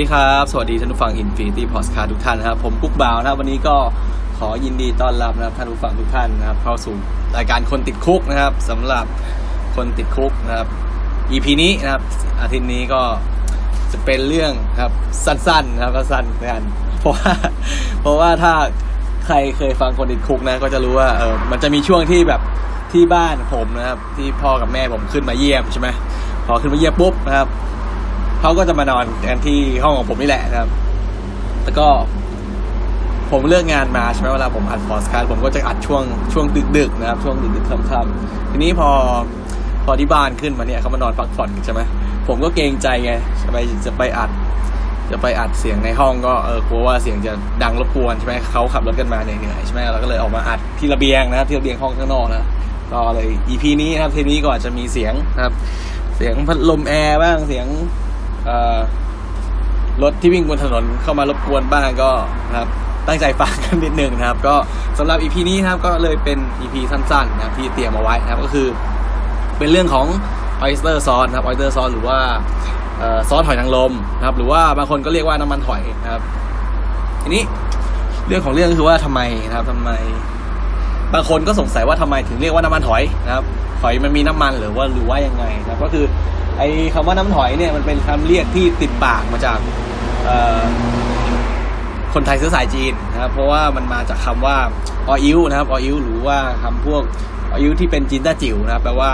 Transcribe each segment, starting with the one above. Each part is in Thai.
สวัสดีครับ สวัสดีท่านผู้ฟัง Infinity Podcast ทุกท่านนะครับ ผมกุ๊กบ่าวนะครับ วันนี้ก็ขอยินดีต้อนรับนะครับท่านผู้ฟังทุกท่านนะครับ เข้าสู่รายการคนติดคุกนะครับสำหรับคนติดคุกนะครับ EP นี้นะครับ อาทิตย์นี้ก็จะเป็นเรื่องครับสั้นๆนะครับก็สั้นกันเพราะว่าเพราะว่าถ้าใครเคยฟังคนติดคุกนะ ก็จะรู้ว่าเออมันจะมีช่วงที่แบบที่บ้านผมนะครับ ที่พ่อกับแม่ผมขึ้นมาเยี่ยมใช่ไหมพอขึ้นมาเยี่ยมปุ๊บนะครับ เขาก็จะมานอนกันที่ห้องของผมนี่แหละนะครับ แล้วก็ผมเลิกงานมาใช่ไหมเวลาผมอัดพอสคาร์ผมก็จะอัดช่วงช่วงดึกๆนะครับ ช่วงดึกๆค่ำๆทีนี้พอพอที่บ้านขึ้นมาเนี่ยเขามานอนพักผ่อนใช่ไหมผมก็เกรงใจไงจะไปจะไปอัด จะไปอัดเสียงในห้องก็เออกลัวว่าเสียงจะดังรบกวนใช่ไหมเขาขับรถกันมาเหนื่อยใช่ไหมเราก็เลยออกมาอัดที่ระเบียงนะครับที่ระเบียงห้องข้างนอกนะก็เลย EP นี้นะครับเทีนี้ก็อาจจะมีเสียงนะครับ เสียงพัดลมแอร์บ้างเสียง รถที่วิ่งบนถนนเข้ามารบกวนบ้างก็นะครับตั้งใจฟังกันนิดนึงนะครับ ก็สำหรับ EP นี้นะครับก็เลยเป็น EP สั้นๆนะครับที่เตรียมเอาไว้นะครับก็คือ เป็นเรื่องของ oyster sauce นะครับ oyster sauce หรือว่าซอสหอยนางรมนะครับ หรือว่าบางคนก็เรียกว่าน้ำมันหอยนะครับ ทีนี้เรื่องของเรื่องคือว่าทำไมนะครับทำไม บางคนก็สงสัยว่าทำไมถึงเรียกว่าน้ำมันหอยนะครับหอยมันมีน้ำมันหรือว่าหรือว่ายังไงนะครับ ก็คือ ไอ้คำว่าน้ำหอยเนี่ยมันเป็นคำเรียกที่ติดปากมาจากคนไทยเชื้อสายจีนนะครับเพราะว่ามันมาจากคำว่าออิวนะครับออิวหรือว่าคำพวกออิวที่เป็นจีนต้าจิ๋วนะครับแปลว่า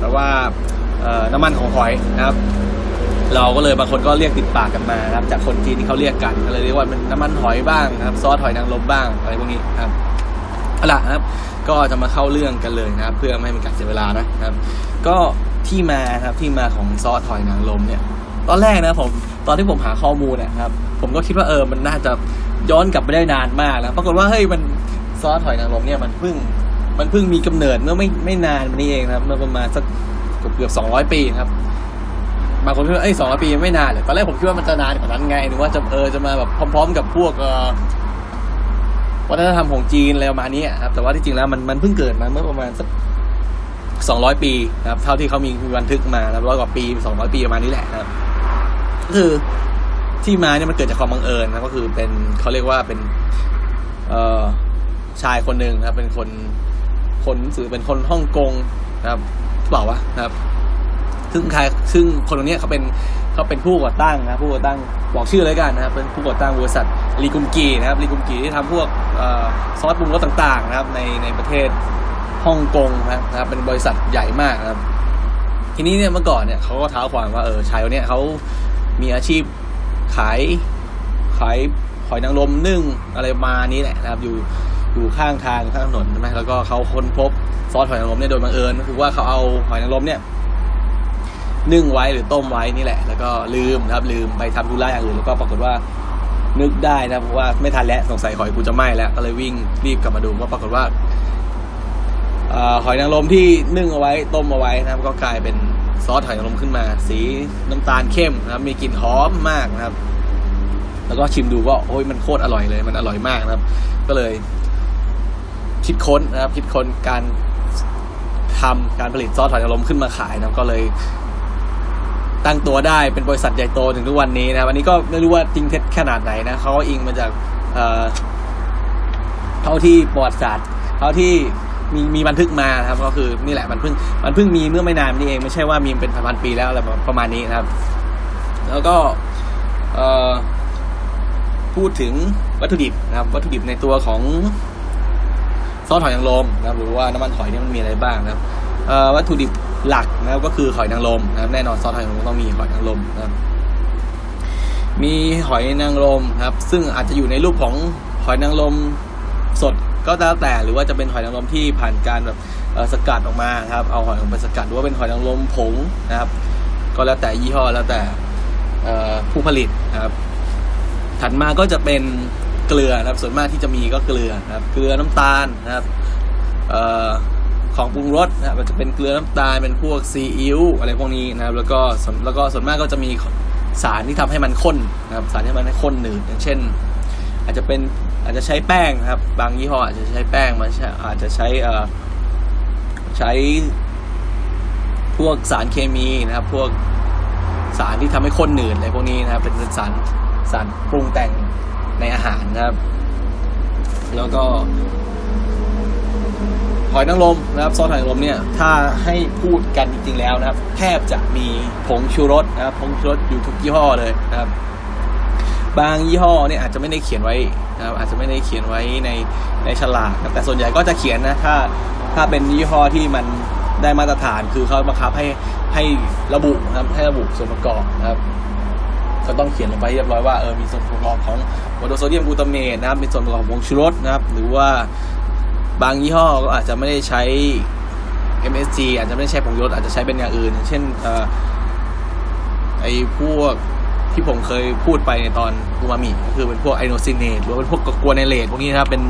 แปลว่าน้ำมันของหอยนะครับ เราก็เลยบางคนก็เรียกติดปากกันมานะครับ จากคนจีนที่เขาเรียกกันก็เลยเรียกว่าเป็นน้ำมันหอยบ้างนะครับ ซอสหอยนางรมบ้างอะไรพวกนี้ครับเอาล่ะนะครับ ก็จะมาเข้าเรื่องกันเลยนะครับ เพื่อไม่ให้มันกัดเสียเวลานะครับ ก็ ที่มาครับที่มาของซอสหอยนางรมเนี่ย ตอนแรกนะผมตอนที่ผมหาข้อมูลนะครับ ผมก็คิดว่าเออมันน่าจะย้อนกลับไปได้นานมากแล้วปรากฏว่าเฮ้ยมันซอสหอยนางรมเนี่ยมันเพิ่งมันเพิ่งมีกำเนิดเมื่อไม่ไม่นานมานี้เองครับเมื่อประมาณสักเกือบเกือบสองร้อยปีครับบางคนคิดว่าเอ้สองร้อยปีไม่นานเลยตอนแรกผมคิดว่ามันจะนานกว่านั้นไงหรือว่าจะเออจะมาแบบพร้อม ๆ กับพวกเออวัฒนธรรมของจีนอะไรประมาณนี้ครับแต่ว่าที่จริงแล้วมันมันเพิ่งเกิดมาเมื่อประมาณสัก สองร้อยปีนะครับเท่าที่เขามีบันทึกมานะร้อยกว่าปีสองร้อยปีประมาณนี้แหละนะครับก็คือที่มาเนี่ยมันเกิดจากความบังเอิญนะก็คือเป็นเขาเรียกว่าเป็นเอ่อชายคนหนึ่งนะครับ เป็นคนคนสื่อเป็นคนฮ่องกงนะครับเปล่าวะนะครับ ซึ่งใครซึ่งคนคนนี้เขาเป็นเขาเป็นผู้ก่อตั้งนะผู้ก่อตั้งบอกชื่อเลยกันนะครับ เป็นผู้ก่อตั้งบริษัทลีกุมกีนะครับลีกุมกีที่ทำพวกซอสปรุงรสต่าง ๆ นะครับ ในในประเทศ ฮ่องกงนะครับเป็นบริษัทใหญ่มากนะครับ ทีนี้เนี่ยเมื่อก่อนเนี่ยเขาก็ท้าความว่าเออชายคนนี้เขามีอาชีพขายขายหอยนางรมนึ่งอะไรมานี้แหละนะครับ อยู่อยู่ข้างทางข้างถนนใช่ไหมแล้วก็เขาค้นพบซอสหอยนางรมเนี่ยโดยบังเอิญก็คือว่าเขาเอาหอยนางรมเนี่ยนึ่งไว้หรือต้มไว้นี่แหละ แล้วก็ลืมนะครับ ลืมไปทำธุระอย่างอื่นแล้วก็ปรากฏว่านึกได้นะเพราะว่าไม่ทันแล้วสงสัยหอยกูจะไหม้แล้วก็เลยวิ่งรีบกลับมาดูก็ปรากฏว่า หอยนางรมที่นึ่งเอาไว้ต้มเอาไว้นะครับ ก็กลายเป็นซอสหอยนางรมขึ้นมา สีน้ำตาลเข้มนะครับ มีกลิ่นหอมมากนะครับ แล้วก็ชิมดูก็โอ้ยมันโคตรอร่อยเลย มันอร่อยมากนะครับ ก็เลย คิดค้นนะครับ คิดค้นการทำการผลิตซอสหอยนางรมขึ้นมาขายนะครับ ก็เลยตั้งตัวได้เป็นบริษัทใหญ่โตถึงทุกวันนี้นะครับอันนี้ก็ไม่รู้ว่าจริงเท็จขนาดไหนนะเขาอิงมาจากเท่าที่ประวัติศาสตร์เท่าที่ มีมีบันทึกมานะครับ ก็คือนี่แหละมันเพิ่งมันเพิ่งมีเมื่อไม่นานนี้เองไม่ใช่ว่ามีเป็นพันปีแล้วอะไรประมาณนี้นะครับ แล้วก็พูดถึงวัตถุดิบนะครับ วัตถุดิบในตัวของซอสหอยนางรมนะครับ หรือว่าน้ำมันหอยนี่มันมีอะไรบ้างนะครับวัตถุดิบหลักนะครับ ก็คือหอยนางรมนะครับ แน่นอนซอสหอยนางรมต้องมีหอยนางรมนะครับ มีหอยนางรมครับ ซึ่งอาจจะอยู่ในรูปของหอยนางรมสด ก็แล้วแต่หรือว่าจะเป็นหอยนางรมที่ผ่านการแบบสกัดออกมาครับเอาหอยนางรมไปสกัดหรือว่าเป็นหอยนางรมผงนะครับ ก็แล้วแต่ยี่ห้อแล้วแต่ผู้ผลิตนะครับ ถัดมาก็จะเป็นเกลือนะครับ ส่วนมากที่จะมีก็เกลือนะครับ เกลือน้ำตาลนะครับของปรุงรสนะครับจะเป็นเกลือน้ำตาลเป็นพวกซีอิ๊วอะไรพวกนี้นะครับ แล้วก็แล้วก็ส่วนมากก็จะมีสารที่ทำให้มันข้นนะครับ สารที่มันข้นหนืดอย่างเช่น อาจจะเป็น อาจจะใช้แป้งครับ บางยี่ห้ออาจจะใช้แป้งมาอาจจะใช้ใช้พวกสารเคมีนะครับ พวกสารที่ทำให้ข้นหนืดอะไรพวกนี้นะครับ เป็นสารสารปรุงแต่งในอาหารนะครับ แล้วก็หอยนางรมนะครับซอสหอยนางรมเนี่ย ถ้าให้พูดกันจริงๆแล้วนะครับ แทบจะมีผงชูรสนะครับผงชูรสอยู่ทุกยี่ห้อเลยนะครับ บางยี่ห้อเนี่ยอาจจะไม่ได้เขียนไว้นะครับอาจจะไม่ได้เขียนไว้ในในฉลากแต่ส่วนใหญ่ก็จะเขียนนะถ้าถ้าเป็นยี่ห้อที่มันได้มาตรฐานคือเขาบังคับให้ให้ระบุนะครับให้ระบุส่วนประกอบนะครับก็ต้องเขียนลงไปเรียบร้อยว่าเออมีส่วนประกอบของโมโนโซเดียมกลูตาเมตนะครับมีส่วนประกอบของผงชูรสนะครับ หรือว่าบางยี่ห้อก็อาจจะไม่ได้ใช้ MSG อาจจะไม่ได้ใช้ผงชูรสอาจจะใช้เป็นอย่างอื่น เช่นเอ่อไอพวก ที่ผมเคยพูดไปในตอนอูมามิก็คือเป็นพวก inosinate หรือเป็นพวก guanylate พวกนี้นะครับเป็น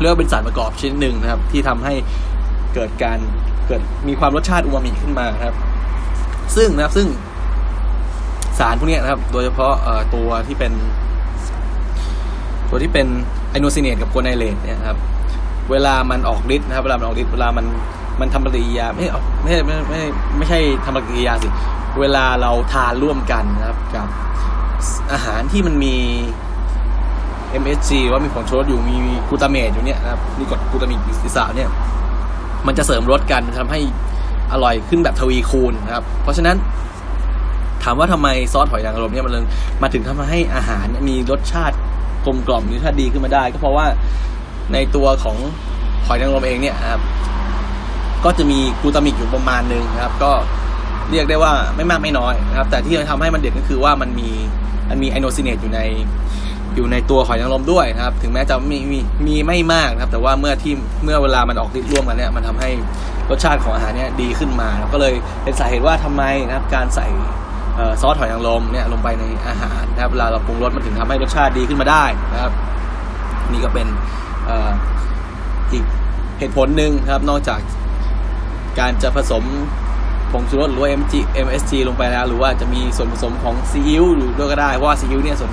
เรียกว่าเป็นสารประกอบชนิดหนึ่งนะครับ ที่ทำให้เกิดการเกิดมีความรสชาติอูมามิขึ้นมาครับ ซึ่งนะครับซึ่งสารพวกนี้นะครับ โดยเฉพาะตัวที่เป็น ตัวที่เป็นไอโนซินเนตกับกัวเนเลตเนี่ยครับ เวลามันออกฤทธิ์นะครับ เวลามันออกฤทธิ์เวลามันมันทำปฏิกิริยาไม่ไม่ไม่ไม่ไม่ใช่ทำปฏิกิริยาสิ เวลาเราทานร่วมกันนะครับกับ อาหารที่มันมี MSG ว่ามีผงชูรสอยู่มีกลูตาเมตอยู่เนี่ยนะครับมีกดกลูตามิกอิสระเนี่ย มันจะเสริมรสกันทำให้อร่อยขึ้นแบบทวีคูณนะครับ เพราะฉะนั้น ถามว่าทำไมซอสหอยนางรมเนี่ยมันเลยมาถึงทำให้อาหารมีรสชาติกลมกล่อมรสชาติดีขึ้นมาได้ ก็เพราะว่า ในตัวของหอยนางรมเองเนี่ยครับ ก็จะมีกลูตามิกอยู่ประมาณหนึ่งนะครับ ก็เรียกได้ว่าไม่มากไม่น้อยนะครับ แต่ที่ทำให้มันเด็ดก็คือว่ามันมีมันมีไอโนซินเนตอยู่ในอยู่ในตัวหอยนางรมด้วยนะครับ ถึงแม้จะมีมีมีไม่มากนะครับ แต่ว่าเมื่อที่เมื่อเวลามันออกฤทธิ์ร่วมกันเนี่ยมันทำให้รสชาติของอาหารเนี่ยดีขึ้นมาก็เลยเป็นสาเหตุว่าทำไมนะครับ การใส่ซอสหอยนางรมเนี่ยลงไปในอาหารนะครับเวลาเราปรุงรสมันถึงทำให้รสชาติดีขึ้นมาได้นะครับ นี่ก็เป็น อีกเหตุผลหนึ่งครับนอกจากการจะผสมผงชูรสหรือว่า MG MSG ลงไปแล้ว หรือว่าจะมีส่วนผสมของซีอิ๊วอยู่ด้วยก็ได้เพราะว่าซีอิ๊วเนี่ยส่วน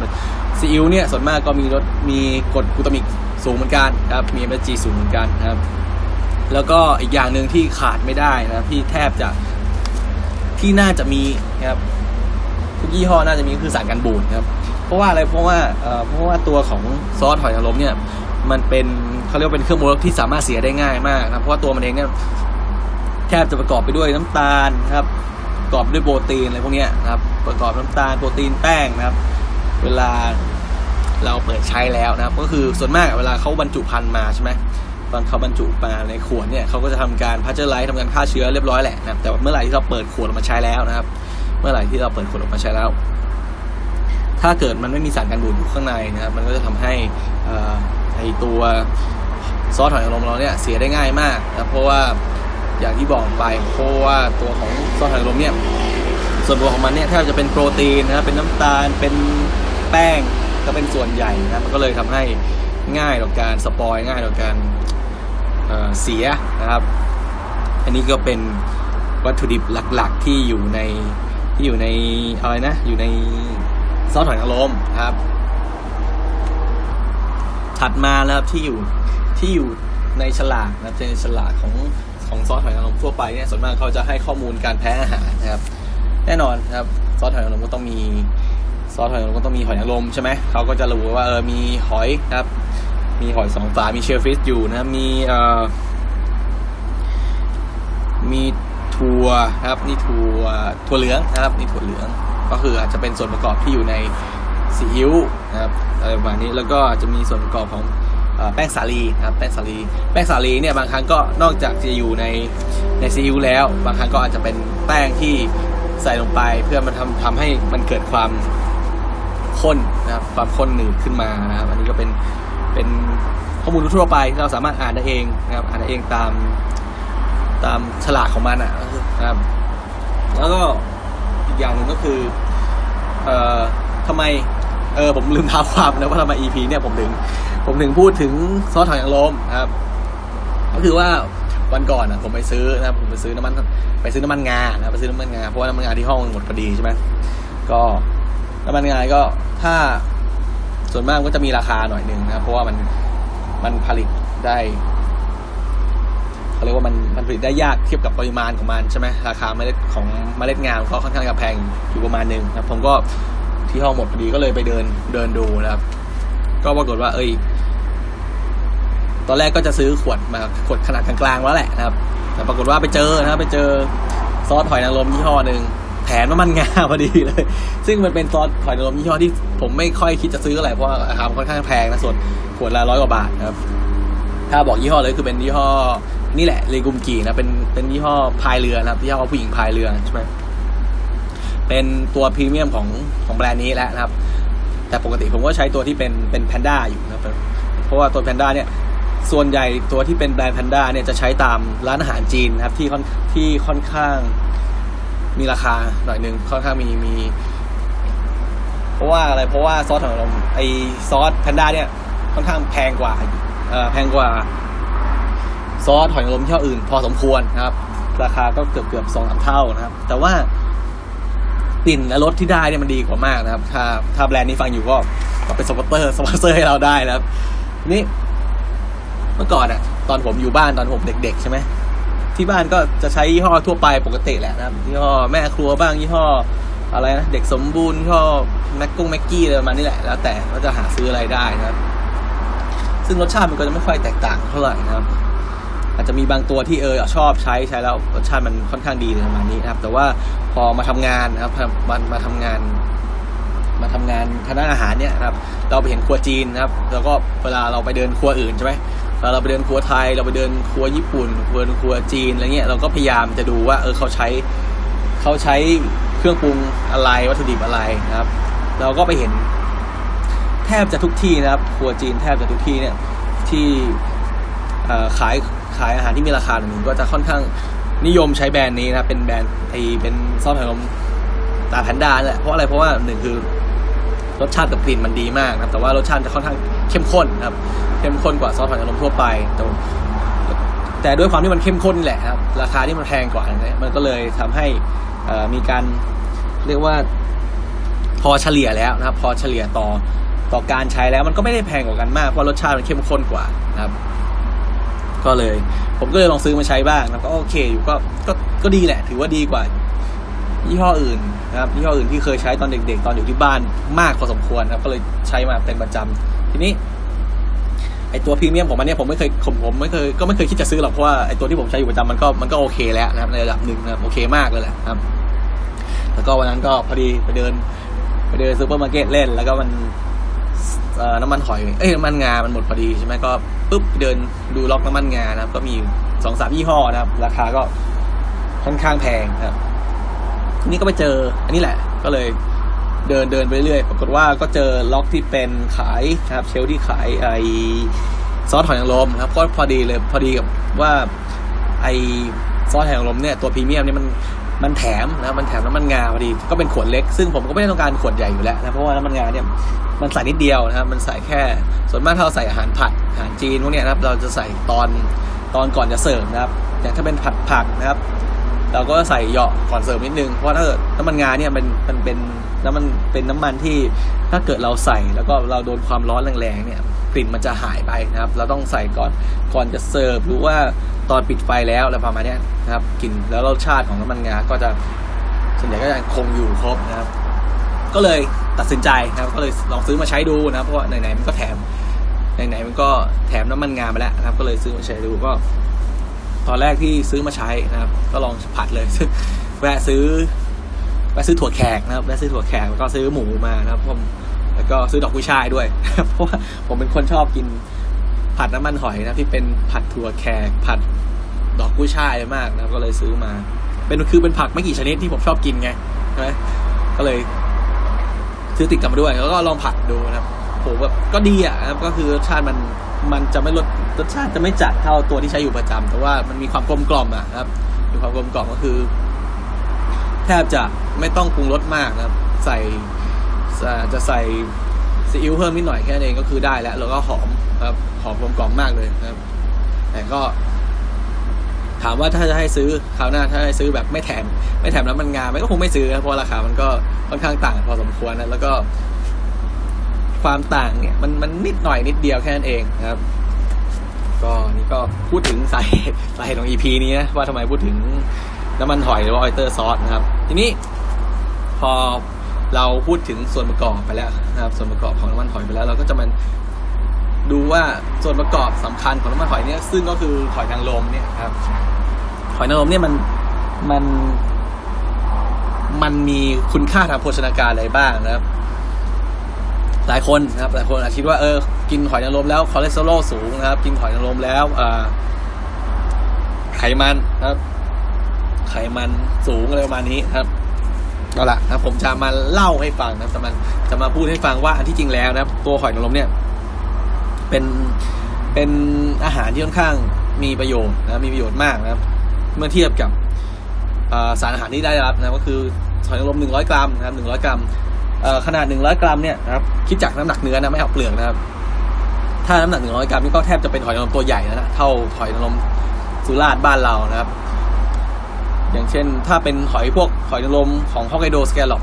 ซีอิ๊วเนี่ยส่วนมากก็มีรสมีกรดกลูตามิกสูงเหมือนกันครับมี MSG สูงเหมือนกันครับ แล้วก็อีกอย่างหนึ่งที่ขาดไม่ได้นะที่แทบจะที่น่าจะมีนะครับทุกยี่ห้อน่าจะมีคือสารกันบูดครับ เพราะว่าอะไรเพราะว่าเพราะว่าตัวของซอสหอยนางรมเนี่ย มันเป็นเขาเรียกว่าเป็นเครื่องมือที่สามารถเสียได้ง่ายมากนะเพราะว่าตัวมันเองเนี่ยแทบจะประกอบไปด้วยน้ำตาลครับประกอบด้วยโปรตีนอะไรพวกนี้นะครับ ประกอบน้ำตาลโปรตีนแป้งนะครับ เวลาเราเปิดใช้แล้วนะครับ ก็คือส่วนมากเวลาเขาบรรจุภัณฑ์มาใช่ไหมตอนเขาบรรจุมาในขวดเนี่ยเขาก็จะทำการ pasteurize ทำการฆ่าเชื้อเรียบร้อยแหละนะแต่เมื่อไหร่ที่เราเปิดขวดออกมาใช้แล้วนะครับ เมื่อไหร่ที่เราเปิดขวดออกมาใช้แล้ว ถ้าเกิดมันไม่มีสารกันบูดอยู่ข้างในนะครับ มันก็จะทำให้ไอตัวซอสหอยนางรมเราเนี่ยเสียได้ง่ายมากนะเพราะว่าอย่างที่บอกไปเพราะว่าตัวของซอสหอยนางรมเนี่ยส่วนตัวของมันเนี่ยแทบจะเป็นโปรตีนนะครับเป็นน้ำตาลเป็นแป้งก็เป็นส่วนใหญ่นะมันก็เลยทำให้ง่ายต่อการสปอยง่ายต่อการเเสียนะครับ อันนี้ก็เป็นวัตถุดิบหลักๆที่อยู่ในที่อยู่ในอะไรนะอยู่ใน ซอสหอยนางรมครับ ถัดมาแล้วที่อยู่ที่อยู่ในฉลากนะในฉลากของของซอสหอยนางรมทั่วไปเนี่ยส่วนมากเขาจะให้ข้อมูลการแพ้อาหารนะครับ แน่นอนครับ ซอสหอยนางรมก็ต้องมีซอสหอยนางรมก็ต้องมีหอยนางรมใช่ไหมเขาก็จะระบุว่าเออมีหอยครับ มีหอยสองฝา มีเชลฟิชอยู่นะมีเอ่อมีถั่วครับนี่ถั่วถั่วเหลืองนะครับนี่ถั่วเหลือง ก็คืออาจจะเป็นส่วนประกอบที่อยู่ในซีอิ๊วนะครับอะไรประมาณนี้แล้วก็อาจจะมีส่วนประกอบของแป้งสาลีนะครับแป้งสาลี แป้งสาลีเนี่ยบางครั้งก็นอกจากจะอยู่ในในซีอิ๊วแล้ว บางครั้งก็อาจจะเป็นแป้งที่ใส่ลงไป เพื่อมันทำทำให้มันเกิดความข้นนะครับความข้นหนืดขึ้นมานะครับอันนี้ก็เป็นเป็นข้อมูลทั่วไปที่เราสามารถอ่านได้เองนะครับอ่านได้เองตามตามฉลากของมันอะนะครับแล้วก็ อีกอย่างหนึ่งก็คือ เอ่อทำไม เออผมลืมท้าความนะว่าทำไม EP เนี่ยผมถึง ผมถึงพูดถึงซอสหอยางรมครับ ก็คือว่าวันก่อนอะผมไปซื้อนะผมไปซื้อน้ำมัน ไปซื้อน้ำมันงานะไปซื้อน้ำมันงาเพราะว่าน้ำมันงาที่ห้องหมดพอดีใช่ไหมก็น้ำมันงาก็ถ้าส่วนมากก็จะมีราคาหน่อยหนึ่งนะเพราะว่ามันมันผลิตได้ เขาเรียกว่ามันมันผลิตได้ยากเทียบกับปริมาณของมันใช่ไหมราคาเมล็ดของเมล็ดงานก็ค่อนข้างจะแพงอยู่ประมาณหนึ่งนะผมก็ที่ห้องหมดพอดีก็เลยไปเดินเดินดูนะครับ ก็ปรากฏว่า เอ้ย ตอนแรกก็จะซื้อขวดมาขวดขนาดกลางๆแล้วแหละนะครับ แต่ปรากฏว่าไปเจอนะครับไปเจอซอสหอยนางรมยี่ห้อหนึ่งแถมน้ำมันงาพอดีเลย ซึ่งมันเป็นซอสหอยนางรมยี่ห้อที่ผมไม่ค่อยคิดจะซื้ออะไรเพราะราคาค่อนข้างแพงนะส่วนขวดละร้อยกว่าบาทนะครับ ถ้าบอกยี่ห้อเลยคือเป็นยี่ห้อ นี่แหละเลกุมกีนะเป็นเป็นยี่ห้อพายเรือนะครับยี่ห้อผู้หญิงพายเรือใช่ไหมเป็นตัวพรีเมียมของของแบรนด์นี้แล้วนะครับ แต่ปกติผมก็ใช้ตัวที่เป็นเป็นแพนด้าอยู่นะครับเพราะว่าตัวแพนด้าเนี่ยส่วนใหญ่ตัวที่เป็นแบรนด์แพนด้าเนี่ยจะใช้ตามร้านอาหารจีนนะครับที่ค่อนที่ค่อนข้างมีราคาหน่อยหนึ่งค่อนข้างมีมี เพราะว่าอะไรเพราะว่าซอสของเราไอซอสแพนด้าเนี่ยค่อนข้างแพงกว่าเออแพงกว่า ซอสหอยนางรมยี่ห้ออื่น พอสมควรนะครับ ราคาก็เกือบเกือบสองสามเท่านะครับ แต่ว่ากลิ่นและรสที่ได้เนี่ยมันดีกว่ามากนะครับ ถ้าถ้าแบรนด์นี้ฟังอยู่ก็ก็เป็นสปอนเซอร์สปอนเซอร์ให้เราได้นะครับ นี่เมื่อก่อนอะตอนผมอยู่บ้านตอนผมเด็ก ๆ ใช่ไหมที่บ้านก็จะใช้ยี่ห้อทั่วไปปกติแหละนะครับยี่ห้อแม่ครัวบ้างยี่ห้ออะไรนะเด็กสมบูรณ์ยี่ห้อแม็กกุ้งแม็กกี้อะไรประมาณนี้แหละ แล้วแต่ว่าจะหาซื้ออะไรได้นะครับ ซึ่งรสชาติมันก็จะไม่ค่อยแตกต่างเท่าไหร่นะครับ อาจจะมีบางตัวที่เออชอบใช้ใช้แล้วรสชาติมันค่อนข้างดีประมาณนี้นะครับ แต่ว่าพอมาทำงานนะครับมามาทำงาน มาทำงานทางด้านอาหารเนี่ยครับ เราไปเห็นครัวจีนนะครับ แล้วก็เวลาเราไปเดินครัวอื่นใช่ไหมเราเราไปเดินครัวไทย เราไปเดินครัวญี่ปุ่นครัวครัวจีนอะไรเงี้ยเราก็พยายามจะดูว่า เออเขาใช้เขาใช้เครื่องปรุงอะไรวัตถุดิบอะไรนะครับ เราก็ไปเห็นแทบจะทุกที่นะครับ ครัวจีนแทบจะทุกที่เนี่ยที่ ขายขายอาหารที่มีราคาหนึ่งก็จะค่อนข้างนิยมใช้แบรนด์นี้นะเป็นแบรนด์ไอเป็นซอสหอยนางรมตาแพนด้าแหละเพราะอะไรเพราะว่าหนึ่งคือรสชาติกับกลิ่นมันดีมากนะครับแต่ว่ารสชาติจะค่อนข้างเข้มข้นนะครับเข้มข้นกว่าซอสหอยนางรมทั่วไปแต่แต่ด้วยความที่มันเข้มข้นแหละครับราคาที่มันแพงกว่านี่ยมันก็เลยทำให้มีการเรียกว่าพอเฉลี่ยแล้วนะครับ พอเฉลี่ยต่อต่อการใช้แล้ว มันก็ไม่ได้แพงกว่ากันมากเพราะรสชาติมันเข้มข้นกว่านะครับ ก็เลย ผมก็เลยลองซื้อมาใช้บ้างแล้วก็โอเคอยู่ก็ก็ก็ดีแหละ ถือว่าดีกว่ายี่ห้ออื่นนะครับยี่ห้ออื่นที่เคยใช้ตอนเด็ก ๆ ตอนอยู่ที่บ้านมากพอสมควรครับ ก็เลยใช้มาเป็นประจำทีนี้ไอตัวพรีเมียมของมันเนี่ยผมไม่เคยผมผมไม่เคยก็ไม่เคยคิดจะซื้อหรอกเพราะว่าไอตัวที่ผมใช้อยู่ประจำมันก็มันก็โอเคแล้วนะครับในระดับหนึ่งนะครับโอเคมากเลยแหละครับ แล้วก็วันนั้นก็พอดีไปเดิน ไปเดินซูเปอร์มาร์เก็ตเล่น แล้วก็มัน น้ำมันหอย เอ้ยน้ำมันงา มันหมดพอดีใช่ไหมก็ปุ๊บเดินดูล็อกน้ำมันงานะครับ ก็มีสองสามยี่ห้อนะครับ ราคาก็ค่อนข้างแพงครับทีนี้ก็ไปเจอ อันนี้แหละ ก็เลยเดินเดินไปเรื่อยปรากฏว่าก็เจอล็อกที่เป็นขายนะครับเชลที่ขายไอซอสหอยนางรมครับ ก็พอดีเลยพอดีกับว่าไอซอสหอยนางรมเนี่ยตัวพรีเมียมเนี่ยมันมันแถมนะมันแถมน้ำมันงาพอดีก็เป็นขวดเล็ก ซึ่งผมก็ไม่ได้ต้องการขวดใหญ่อยู่แล้วนะเพราะว่าน้ำมันงาเนี่ย มันใส่นิดเดียวนะครับ มันใส่แค่ ส่วนมากถ้าเราใส่อาหารผัดอาหารจีนพวกนี้นะครับ เราจะใส่ตอนตอนก่อนจะเสิร์ฟนะครับ อย่างถ้าเป็นผัดผักนะครับ เราก็ใส่เหยาะก่อนเสิร์ฟนิดนึง เพราะถ้าเกิดน้ำมันงาเนี่ยมันมันเป็นน้ำมันเป็นน้ำมันที่ถ้าเกิดเราใส่แล้วก็เราโดนความร้อนแรงๆเนี่ยกลิ่นมันจะหายไปนะครับ เราต้องใส่ก่อนก่อนจะเสิร์ฟหรือว่าตอนปิดไฟแล้วอะไรประมาณนี้นะครับกลิ่นแล้วรสชาติของน้ำมันงาก็จะส่วนใหญ่ก็จะคงอยู่ครบนะครับ ก็เลยตัดสินใจนะครับก็เลยลองซื้อมาใช้ดูนะเพราะว่าไหนๆมันก็แถมไหนๆมันก็แถมน้ำมันงาไปแล้วนะครับ ก็เลยซื้อมาใช้ดูก็ ตอนแรกที่ซื้อมาใช้นะครับ ก็ลองผัดเลยแวะซื้อแวะซื้อถั่วแขกนะครับแวะซื้อถั่วแขกแล้วก็ซื้อหมูมานะครับผมแล้วก็ซื้อดอกกุ้ยช่ายด้วยเพราะว่าผมเป็นคนชอบกินผัดน้ำมันหอยนะที่เป็นผัดถั่วแขกผัดดอกกุ้ยช่ายมากนะครับก็เลยซื้อมา เป็นคือเป็นผักไม่กี่ชนิดที่ผมชอบกินไงใช่ไหมก็เลย ซื้อติดกลับมาด้วย แล้วก็ลองผัดดูนะครับโหแบบก็ดีอะครับก็คือรสชาติมันมันจะไม่รสรสชาติจะไม่จัดเท่าตัวที่ใช้อยู่ประจำแต่ว่ามันมีความกลมกล่อมอะครับมีความกลมกล่อมก็คือ แทบจะไม่ต้องปรุงรสมากนะครับ ใส่จะใส่ซีอิ๊วเพิ่มนิดหน่อยแค่นั้นเองก็คือได้แล้ว แล้วก็หอมครับหอมกลมกล่อมมากเลยนะครับ แต่ก็ ถามว่าถ้าจะให้ซื้อคราวหน้าถ้าให้ซื้อแบบไม่แถม ไม่แถมแล้วมันงาไม่ก็คงไม่ซื้อเพราะราคามันก็ค่อนข้างต่างพอสมควรนะแล้วก็ ความต่างเนี่ย มันมันนิดหน่อยนิดเดียวแค่นั้นเองนะครับ ก็นี่ก็พูดถึงสาเหตุสาเหตุของ EP นี้นะว่าทำไมพูดถึงน้ำมันหอยหรือว่าออยเตอร์ซอสนะครับ ทีนี้พอเราพูดถึงส่วนประกอบไปแล้วนะครับ ส่วนประกอบของน้ำมันหอยไปแล้ว เราก็จะมันดูว่าส่วนประกอบสำคัญของน้ำมันหอยเนี่ยซึ่งก็คือหอยนางรมเนี่ยครับ หอยนางรมเนี่ยมันมันมันมีคุณค่าทางโภชนาการอะไรบ้างนะครับ หลายคนนะครับ หลายคนอาจคิดว่าเออ กินหอยนางรมแล้วคอเลสเตอรอลสูงนะครับ กินหอยนางรมแล้วไขมันนะครับ ไขมันสูงอะไรประมาณนี้ครับเอาละนะผมจะมาเล่าให้ฟังนะครับจะมาจะมาพูดให้ฟังว่าอันที่จริงแล้วนะครับ ตัวหอยนางรมเนี่ย เป็นเป็นอาหารที่ค่อนข้างมีประโยชน์นะมีประโยชน์มากนะครับ เมื่อเทียบกับสารอาหารที่ได้รับนะก็คือหอยนางรม100 กรัมนะครับ100 กรัมขนาด 100 กรัมเนี่ยนะครับคิดจากน้ำหนักเนื้อนะไม่เอาเปลือกนะครับถ้าน้ำหนัก 100 กรัมนี่ก็แทบจะเป็นหอยนางรมตัวใหญ่แล้วนะเท่าหอยนางรมสุราษฎร์บ้านเรานะครับ อย่างเช่นถ้าเป็นหอยพวกหอยนางรมของฮอกไกโดสแกลล็อป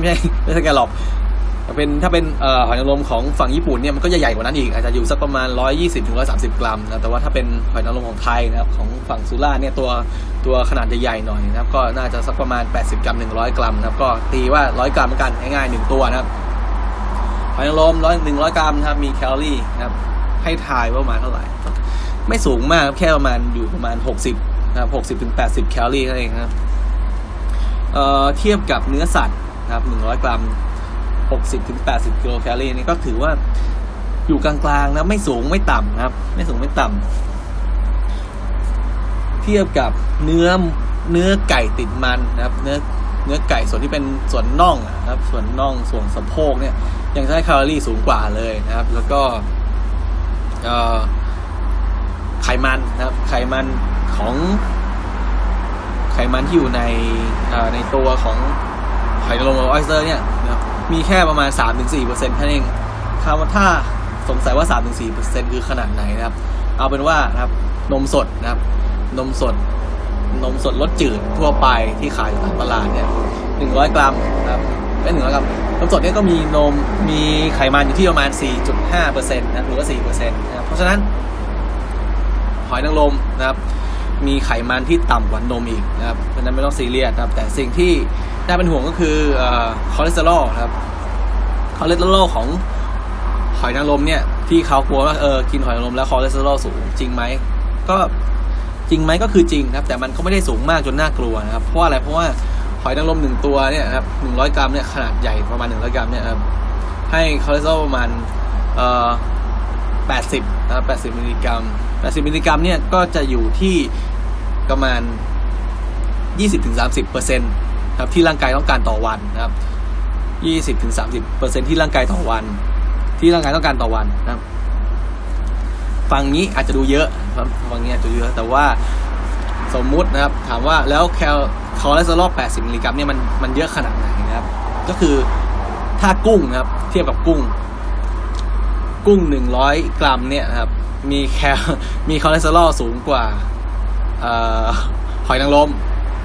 ไม่ใช่ไม่ใช่สแกลล็อป เป็นถ้าเป็นหอยนางรมของฝั่งญี่ปุ่นเนี่ยมันก็จะใหญ่กว่านั้นอีกอาจจะอยู่สักประมาณ 120ถึง130 กรัมนะแต่ว่าถ้าเป็นหอยนางรมของไทยนะครับของฝั่งสุราษฎร์เนี่ยตัวตัวขนาดใหญ่ๆหน่อยนะครับก็น่าจะสักประมาณ 80 กรัม 100 กรัมนะครับก็ตีว่า 100 กรัมกันง่ายๆหนึ่งตัวนะครับหอยนางรมร้อยหนึ่งร้อยกรัมนะครับมีแคลอรี่นะครับให้ทายว่าประมาณเท่าไหร่ ไม่สูงมากแค่ประมาณอยู่ประมาณ 60นะครับ60ถึง80 แคลอรี่เท่านั้นเองครับเอ่อเทียบกับเนื้อสัตว์นะครับ100 กรัม 60ถึง80กิโลแคลอรี่นี่ก็ถือว่าอยู่กลางๆนะไม่สูงไม่ต่ำนะครับ ไม่สูงไม่ต่ำเทียบกับเนื้อเนื้อไก่ติดมันนะครับ เนื้อเนื้อไก่ส่วนที่เป็นส่วนน่องนะครับ ส่วนน่องส่วนสะโพกเนี่ย ยังใช้แคลอรี่สูงกว่าเลยนะครับ แล้วก็ไขมันนะครับ ไขมันของไขมันที่อยู่ในในตัวของหอยนางรม oyster เนี่ยนะ มีแค่ประมาณ 3-4%เท่านั้นเองคำว่าถ้าสงสัยว่า 3-4%คือขนาดไหนนะครับ เอาเป็นว่านะครับนมสดนะครับ นมสด นมสดรสจืดทั่วไปที่ขายตามตลาดเนี่ยหนึ่งร้อยกรัมนะครับเป็นหนึ่งร้อยกรัมนมสดเนี่ยก็มีนมมีไขมันอยู่ที่ประมาณ 4.5เปอร์เซ็นต์นะหรือว่า4เปอร์เซ็นต์นะครับเพราะฉะนั้นหอยนางรมนะครับ มีไขมันที่ต่ำกว่านมอีกนะครับเพราะนั้นไม่ต้องซีเรียสนะครับ แต่สิ่งที่ น่าเป็นห่วงก็คือคอเลสเตอรอลครับคอเลสเตอรอลของหอยนางรมเนี่ย ที่เขากลัวว่าเออกินหอยนางรมแล้วคอเลสเตอรอลสูงจริงไหมก็จริงไหมก็คือจริงครับ แต่มันก็ไม่ได้สูงมากจนน่ากลัวนะครับ เพราะอะไรเพราะว่าหอยนางรมหนึ่งตัวเนี่ยครับหนึ่งร้อยกรัมเนี่ยขนาดใหญ่ประมาณหนึ่งร้อยกรัมเนี่ยครับให้คอเลสเตอรอลประมาณเอ่อแปดสิบนะครับแปดสิบมิลลิกรัมแปดสิบมิลลิกรัมเนี่ยก็จะอยู่ที่ประมาณยี่สิบถึงสามสิบเปอร์เซ็นต์ ครับที่ร่างกายต้องการต่อวันนะครับยี่สิบถึงสามสิบเปอร์เซ็นที่ร่างกายต่อวัน ที่ร่างกายต้องการต่อวันนะครับ ฟังนี้อาจจะดูเยอะครับฟังนี้อาจจะเยอะ แต่ว่าสมมุตินะครับ ถามว่าแล้วแคลคอเลสเตอรอล80มิลลิกรัมเนี่ยมันมันเยอะขนาดไหนนะครับ ก็คือถ้ากุ้งนะครับ เทียบกับกุ้ง กุ้ง100กรัมเนี่ยนะครับ มีแคลมีคอเลสเตอรอลสูงกว่าหอยนางรม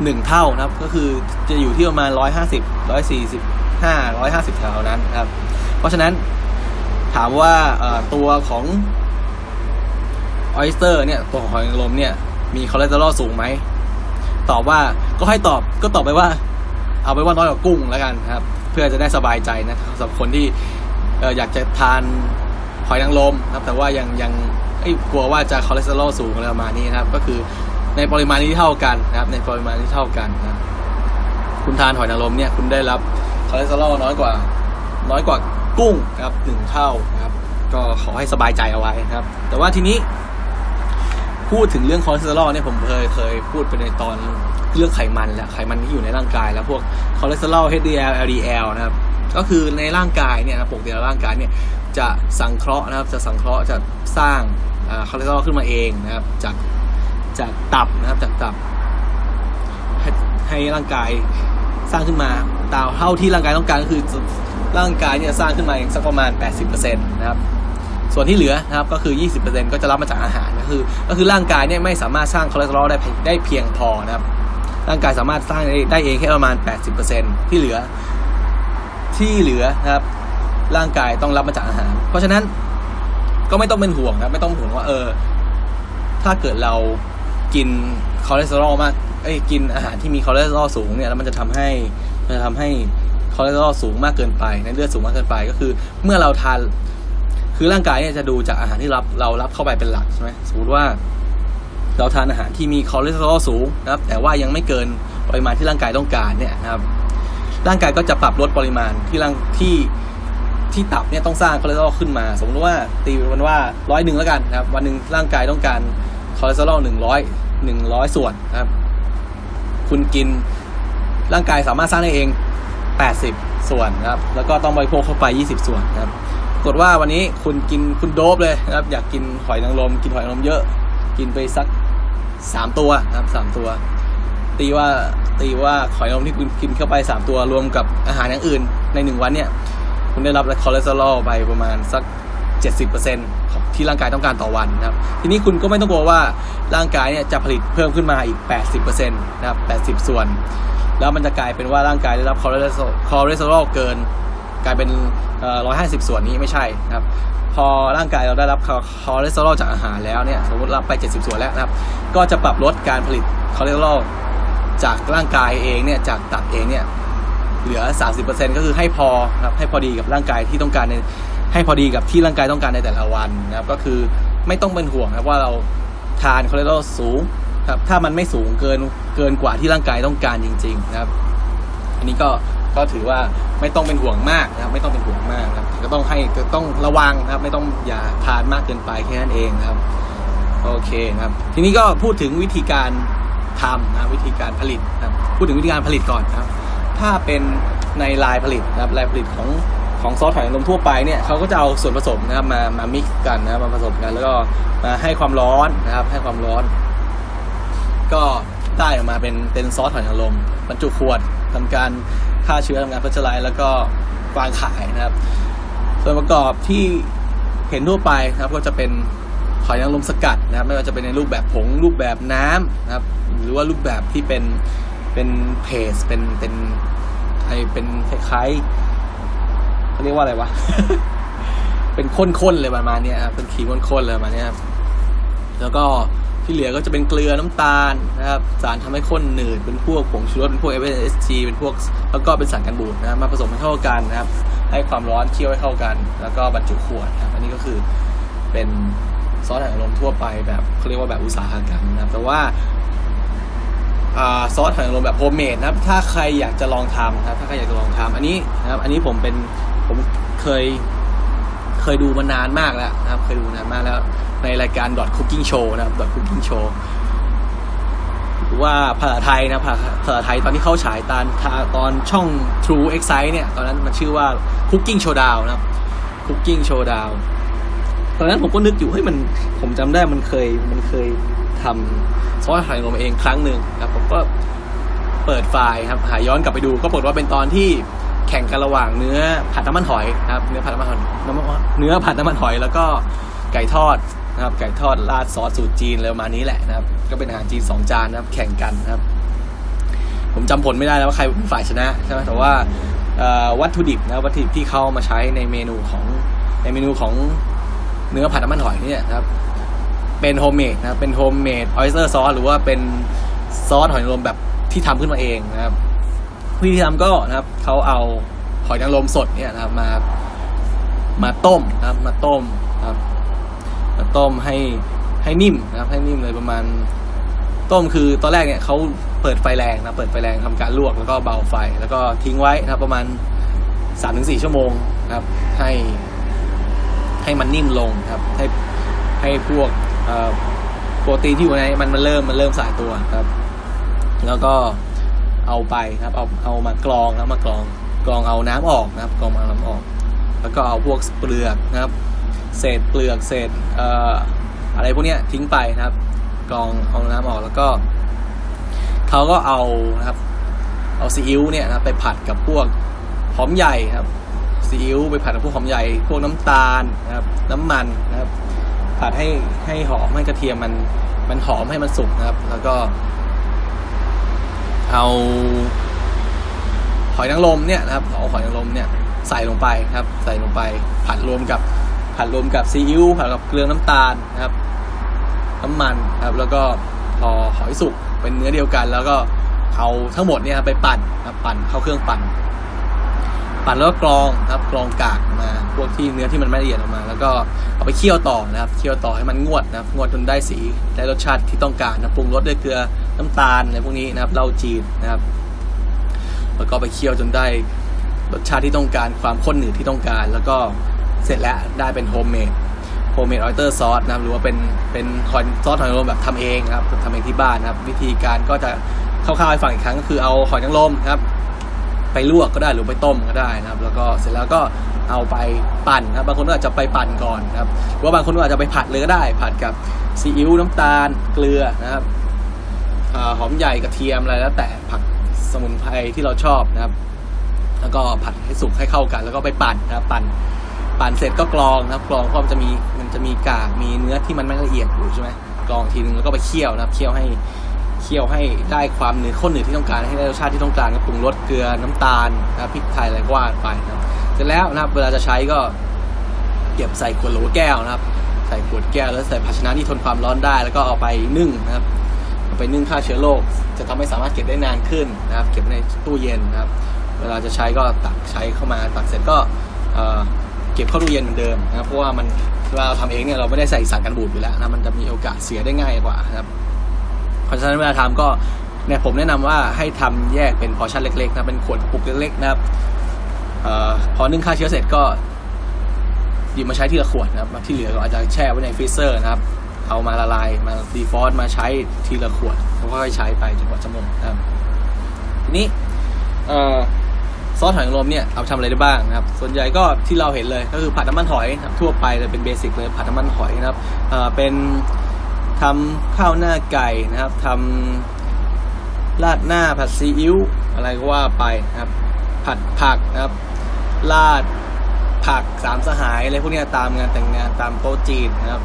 หนึ่งเท่านะครับ ก็คือจะอยู่ที่ประมาณร้อยห้าสิบร้อยสี่สิบห้าร้อยห้าสิบแถวนั้นครับ เพราะฉะนั้นถามว่าตัวของoyster เนี่ยตัวของหอยนางรมเนี่ยมีคอเลสเตอรอลสูงไหม ตอบว่าก็ให้ตอบก็ตอบไปว่า เอาไปว่าน้อยกว่ากุ้งแล้วกันครับ เพื่อจะได้สบายใจนะครับสำหรับคนที่อยากจะทานหอยนางรมนะครับ แต่ว่ายังยังกลัวว่าจะคอเลสเตอรอลสูงอะไรประมาณนี้นะครับ ก็คือ ในปริมาณที่เท่ากันนะครับ ในปริมาณที่เท่ากันนะคุณทานหอยนางรมเนี่ยคุณได้รับคอเลสเตอรอลน้อยกว่า น้อยกว่ากุ้งนะครับหนึ่งเท่านะครับ ก็ขอให้สบายใจเอาไว้นะครับ แต่ว่าทีนี้ พูดถึงเรื่องคอเลสเตอรอลเนี่ยผมเคยเคยพูดไปในตอนเรื่องไขมันแหละไขมันที่อยู่ในร่างกาย แล้วพวกคอเลสเตอรอล HDL LDL นะครับ ก็คือในร่างกายเนี่ยนะปกติร่างกายเนี่ยจะสังเคราะห์นะครับ จะสังเคราะห์จะสร้างคอเลสเตอรอลขึ้นมาเองนะครับ จาก จากตับนะครับ จากตับให้ให้ร่างกายสร้างขึ้นมาตามเท่าที่ร่างกายต้องการก็คือร่างกายเนี่ยสร้างขึ้นมาเองสักประมาณ 80%นะครับ ส่วนที่เหลือนะครับก็คือ 20%ก็จะรับมาจากอาหารก็คือ ก็คือร่างกายเนี่ยไม่สามารถสร้างคอเลสเตอรอลได้ได้เพียงพอนะครับ ร่างกายสามารถสร้างได้เองแค่ประมาณ 80%ที่เหลือ ที่เหลือนะครับ ร่างกายต้องรับมาจากอาหาร เพราะฉะนั้นก็ไม่ต้องเป็นห่วงนะไม่ต้องห่วงว่าเออ ถ้าเกิดเรา กินคอเลสเตอรอลมากเอ้ยกินอาหารที่มีคอเลสเตอรอลสูงเนี่ยแล้วมันจะทำให้มันจะทำให้คอเลสเตอรอลสูงมากเกินไปในเลือดสูงมากเกินไปก็คือ เมื่อเราทานคือร่างกายเนี่ยจะดูจากอาหารที่รับเรารับเข้าไปเป็นหลักใช่ไหมสมมติว่า เราทานอาหารที่มีคอเลสเตอรอลสูงนะครับ แต่ว่ายังไม่เกินปริมาณที่ร่างกายต้องการเนี่ยนะครับ ร่างกายก็จะปรับลดปริมาณที่ร่างที่ที่ตับเนี่ยต้องสร้างคอเลสเตอรอลขึ้นมา สมมติว่าตีมันว่าร้อยหนึ่งแล้วกันนะครับ วันหนึ่งร่างกายต้องการ คอเลสเตอรอลหนึ่งร้อยหนึ่งร้อยส่วนนะครับ คุณกินร่างกายสามารถสร้างได้เองแปดสิบส่วนนะครับ แล้วก็ต้องบริโภคเข้าไปยี่สิบส่วนนะครับปรากฏว่าวันนี้คุณกินคุณโด๊ปเลยนะครับ อยากกินหอยนางรมกินหอยนางรมเยอะ กินไปสักสามตัวนะครับสามตัว ตีว่าตีว่าหอยนางรมที่คุณกินเข้าไปสามตัวรวมกับอาหารอย่างอื่นในหนึ่งวันเนี่ย คุณได้รับคอเลสเตอรอลไปประมาณสัก70%ของ ที่ร่างกายต้องการต่อวันนะครับ ทีนี้คุณก็ไม่ต้องกลัวว่าร่างกายเนี่ยจะผลิตเพิ่มขึ้นมาอีก 80%นะครับ 80 ส่วน แล้วมันจะกลายเป็นว่าร่างกายได้รับคอเลสเตอรอลเกิน กลายเป็นเอ่อ150 ส่วนนี้ไม่ใช่นะครับ พอร่างกายเราได้รับคอเลสเตอรอลจากอาหารแล้วเนี่ยสมมติรับไป 70 ส่วนแล้วนะครับ ก็จะปรับลดการผลิตคอเลสเตอรอลจากร่างกายเองเนี่ยจากตับเองเนี่ยเหลือ 30%ก็คือให้พอนะครับให้พอดีกับร่างกายที่ต้องการใน ให้พอดีกับที่ร่างกายต้องการในแต่ละวันนะครับ ก็คือไม่ต้องเป็นห่วงนะครับว่าเราทานคอเลสเตอรอลสูงครับ ถ้ามันไม่สูงเกินเกินกว่าที่ร่างกายต้องการจริง ๆ นะครับ อันนี้ก็ก็ถือว่าไม่ต้องเป็นห่วงมากนะครับ ไม่ต้องเป็นห่วงมากนะครับก็ต้องให้ต้องระวังนะครับ ไม่ต้องอย่าทานมากเกินไปแค่นั้นเองครับ โอเคครับ ทีนี้ก็พูดถึงวิธีการทำนะวิธีการผลิตนะครับพูดถึงวิธีการผลิตก่อนนะครับ ถ้าเป็นในลายผลิตนะครับลายผลิตของ ของซอสหอยนางรมทั่วไปเนี่ยเขาก็จะเอาส่วนผสมนะครับมามามิกกันนะครับมาผสมกัน แล้วก็มาให้ความร้อนนะครับ ให้ความร้อน ก็ได้ออกมาเป็นเป็นซอสหอยนางรมบรรจุขวดทำการฆ่าเชื้อทำงานพัชไลแล้วก็วางขายนะครับ ส่วนประกอบที่เห็นทั่วไปนะครับ ก็จะเป็นหอยนางรมสกัดนะครับ ไม่ว่าจะเป็นในรูปแบบผงรูปแบบน้ำนะครับ หรือว่ารูปแบบที่เป็นเป็นเพสเป็นเป็นไอเป็นคล้ายๆ เรียกว่าอะไรวะ เป็นข้นๆเลยประมาณนี้ครับเป็นขีข้นๆเลยประมาณนี้ครับแล้วก็ที่เหลือก็จะเป็นเกลือน้ำตาลนะครับสารทำให้ข้นหนืดเป็นพวกผงชูรสเป็นพวก FSG เป็นพวกแล้วก็เป็นสารกันบูดนะครับมาผสมให้เข้ากันนะครับ ให้ความร้อนเคี่ยวให้เข้ากัน แล้วก็บรรจุขวดนะครับอันนี้ก็คือเป็นซอสหอยนางรมทั่วไปแบบเขาเรียกว่าแบบอุตสาหกรรมนะครับ แต่ว่าซอสหอยนางรมแบบโฮมเมดนะครับ ถ้าใครอยากจะลองทำนะครับ ถ้าใครอยากจะลองทำอันนี้นะครับ อันนี้ผมเป็น ผมเคยเคยดูมานานมากแล้วนะครับ เคยดูนานมากแล้ว ในรายการ Dotch Cooking Show นะครับ Dotch Cooking Show หรือว่าภาษาไทยนะภาษาไทยตอนที่เข้าฉายตอนตอนช่อง True Excite เนี่ย ตอนนั้นมันชื่อว่า Cooking Showdown นะครับ Cooking Showdown ตอนนั้นผมก็นึกอยู่เฮ้ยมันผมจำได้มันเคยมันเคยทำซอสหอยนางรมเองครั้งหนึ่งครับผมก็เปิดไฟล์ครับ หาย้อนกลับไปดูก็ปรากฏว่าเป็นตอนที่ แข่งกันระหว่างเนื้อผัดน้ำมันหอยครับ เนื้อผัดน้ำมันหอยเนื้อผัดน้ำมันหอย แล้วก็ไก่ทอดนะครับ ไก่ทอดราดซอสสูตรจีนเลยมานี้แหละนะครับ ก็เป็นอาหารจีนสองจานนะครับ แข่งกันนะครับ ผมจำผลไม่ได้แล้วว่าใครเป็นฝ่ายชนะใช่ไหมแต่ว่าวัตถุดิบนะวัตถุดิบที่เขามาใช้ในเมนูของในเมนูของเนื้อผัดน้ำมันหอยเนี่ยนะครับ เป็นโฮมเมดนะครับเป็น homemade oyster sauce หรือว่าเป็นซอสหอยนางรมแบบที่ทำขึ้นมาเองนะครับ วิธีทำก็นะครับเขาเอาหอยนางรมสดเนี่ยนะครับมามาต้มนะครับ มาต้มนะครับ มาต้มให้ให้นิ่มนะครับ ให้นิ่มเลยประมาณ ต้มคือตอนแรกเนี่ยเขาเปิดไฟแรงนะเปิดไฟแรงทำการลวกแล้วก็เบาไฟ แล้วก็ทิ้งไว้นะครับ ประมาณสามถึงสี่ชั่วโมงนะครับ ให้ให้มันนิ่มลงครับ ให้ให้พวกโปรตีนที่อยู่ในมันมันเริ่มมันเริ่มสายตัวครับ แล้วก็ เอาไปครับ เอาเอามากรองแล้วมากรองกรองเอาน้ำออกนะครับกรองเอาน้ำออก แล้วก็เอาพวกเปลือกนะครับ เศษเปลือกเศษเอ่ออะไรพวกเนี้ยทิ้งไปนะครับ กรองเอาน้ำออกแล้วก็เขาก็เอานะครับ เอาซีอิ๊วเนี่ยนะไปผัดกับพวกหอมใหญ่ครับซีอิ๊วไปผัดกับพวกหอมใหญ่พวกน้ำตาลนะครับ น้ำมันนะครับผัดให้ให้หอมให้กระเทียมมันมันหอมให้มันสุกนะครับ แล้วก็ เอาหอยนางรมเนี่ยนะครับเอาหอยนางรมเนี่ยใส่ลงไปครับ ใส่ลงไป ผัดรวมกับผัดรวมกับซีอิ๊วผัดกับเกลือน้ำตาลนะครับ น้ำมันครับ แล้วก็พอหอยสุกเป็นเนื้อเดียวกัน แล้วก็เอาทั้งหมดเนี่ยไปปั่นนะปั่นเข้าเครื่องปั่น ปั่นแล้วก็กรองครับกรองกากมา พวกที่เนื้อที่มันไม่ละเอียดออกมา แล้วก็เอาไปเคี่ยวต่อนะครับเคี่ยวต่อให้มันงวดนะครับงวดจนได้สีได้รสชาติที่ต้องการนะปรุงรสด้วยเกลือน้ำตาลอะไรพวกนี้นะครับเหล้าจีนนะครับ แล้วก็ไปเคี่ยวจนได้รสชาติที่ต้องการความข้นหนืดที่ต้องการ แล้วก็เสร็จแล้วได้เป็น homemade homemade oyster sauce นะครับหรือว่าเป็นเป็นหอยซอสหอยนางรมแบบทำเองครับทำเองที่บ้านนะครับ วิธีการก็จะคร่าวๆให้ฟังอีกครั้งก็คือเอาหอยนางรมครับ ไปลวกก็ได้หรือไปต้มก็ได้นะครับ แล้วก็เสร็จแล้วก็เอาไปปั่นนะครับบางคนก็อาจจะไปปั่นก่อนนะครับหรือว่าบางคนก็อาจจะไปผัดเลยก็ได้ ผัดกับซีอิ๊วน้ำตาลเกลือนะครับอหอมใหญ่กระเทียมอะไรแล้วแต่ผักสมุนไพรที่เราชอบนะครับ แล้วก็ผัดให้สุกให้เข้ากัน แล้วก็ไปปั่นนะครับปั่นปั่นเสร็จก็กรองนะครับกรองเพราะมันจะมีมันจะมีกากมีเนื้อที่มันไม่ละเอียดอยู่ใช่ไหมกรองทีนึงแล้วก็ไปเคี่ยวนะครับเคี่ยวให้ เคี่ยวให้ได้ความเนื้อข้นหนืดที่ต้องการให้ได้รสชาติที่ต้องการก็ปรุงรสเกลือน้ำตาลนะครับพริกไทยอะไรก็ว่าไปนะครับเสร็จแล้วนะครับเวลาจะใช้ก็เก็บใส่ขวดโหลแก้วนะครับใส่ขวดแก้วแล้วใส่ภาชนะที่ทนความร้อนได้แล้วก็เอาไปนึ่งนะครับเอาไปนึ่งฆ่าเชื้อโรคจะทำให้สามารถเก็บได้นานขึ้นนะครับ เก็บในตู้เย็นนะครับ เวลาจะใช้ก็ตักใช้เข้ามาตักเสร็จก็เอ่อเก็บเข้าตู้เย็นเหมือนเดิมนะครับเพราะว่ามันเวลาเราทำเองเนี่ยเราไม่ได้ใส่สารกันบูดอยู่แล้วนะมันจะมีโอกาสเสียได้ง่ายกว่านะครับ เพราะฉะนั้นเวลาทำก็เนี่ยผมแนะนำว่าให้ทำแยกเป็นพอชั่นเล็กๆนะเป็นขวดปุกเล็กๆนะครับอพอนึ่งฆ่าเชื้อเสร็จก็หยิบมาใช้ทีละขวดนะครับที่เหลือก็อาจจะแช่ไว้ใน freezer นะครับ เอามาละลายมา defrost มาใช้ทีละขวดแล้วก็ค่อยใช้ไปจนกว่าจะหมดนะครับทีนี้ซอสหอยนางรมเนี่ยเอาทำอะไรได้บ้างนะครับ ส่วนใหญ่ก็ที่เราเห็นเลยก็คือผัดน้ำมันหอยนะครับทั่วไปเลยเป็น basic เลยผัดน้ำมันหอยนะครับเป็น ทำข้าวหน้าไก่นะครับทำราดหน้าผัดซีอิ๊วอะไรก็ว่าไปนะครับ ผัดผักนะครับราดผักสามสหายอะไรพวกนี้ตามงานแต่งงานตามโต๊ะจีนนะครับ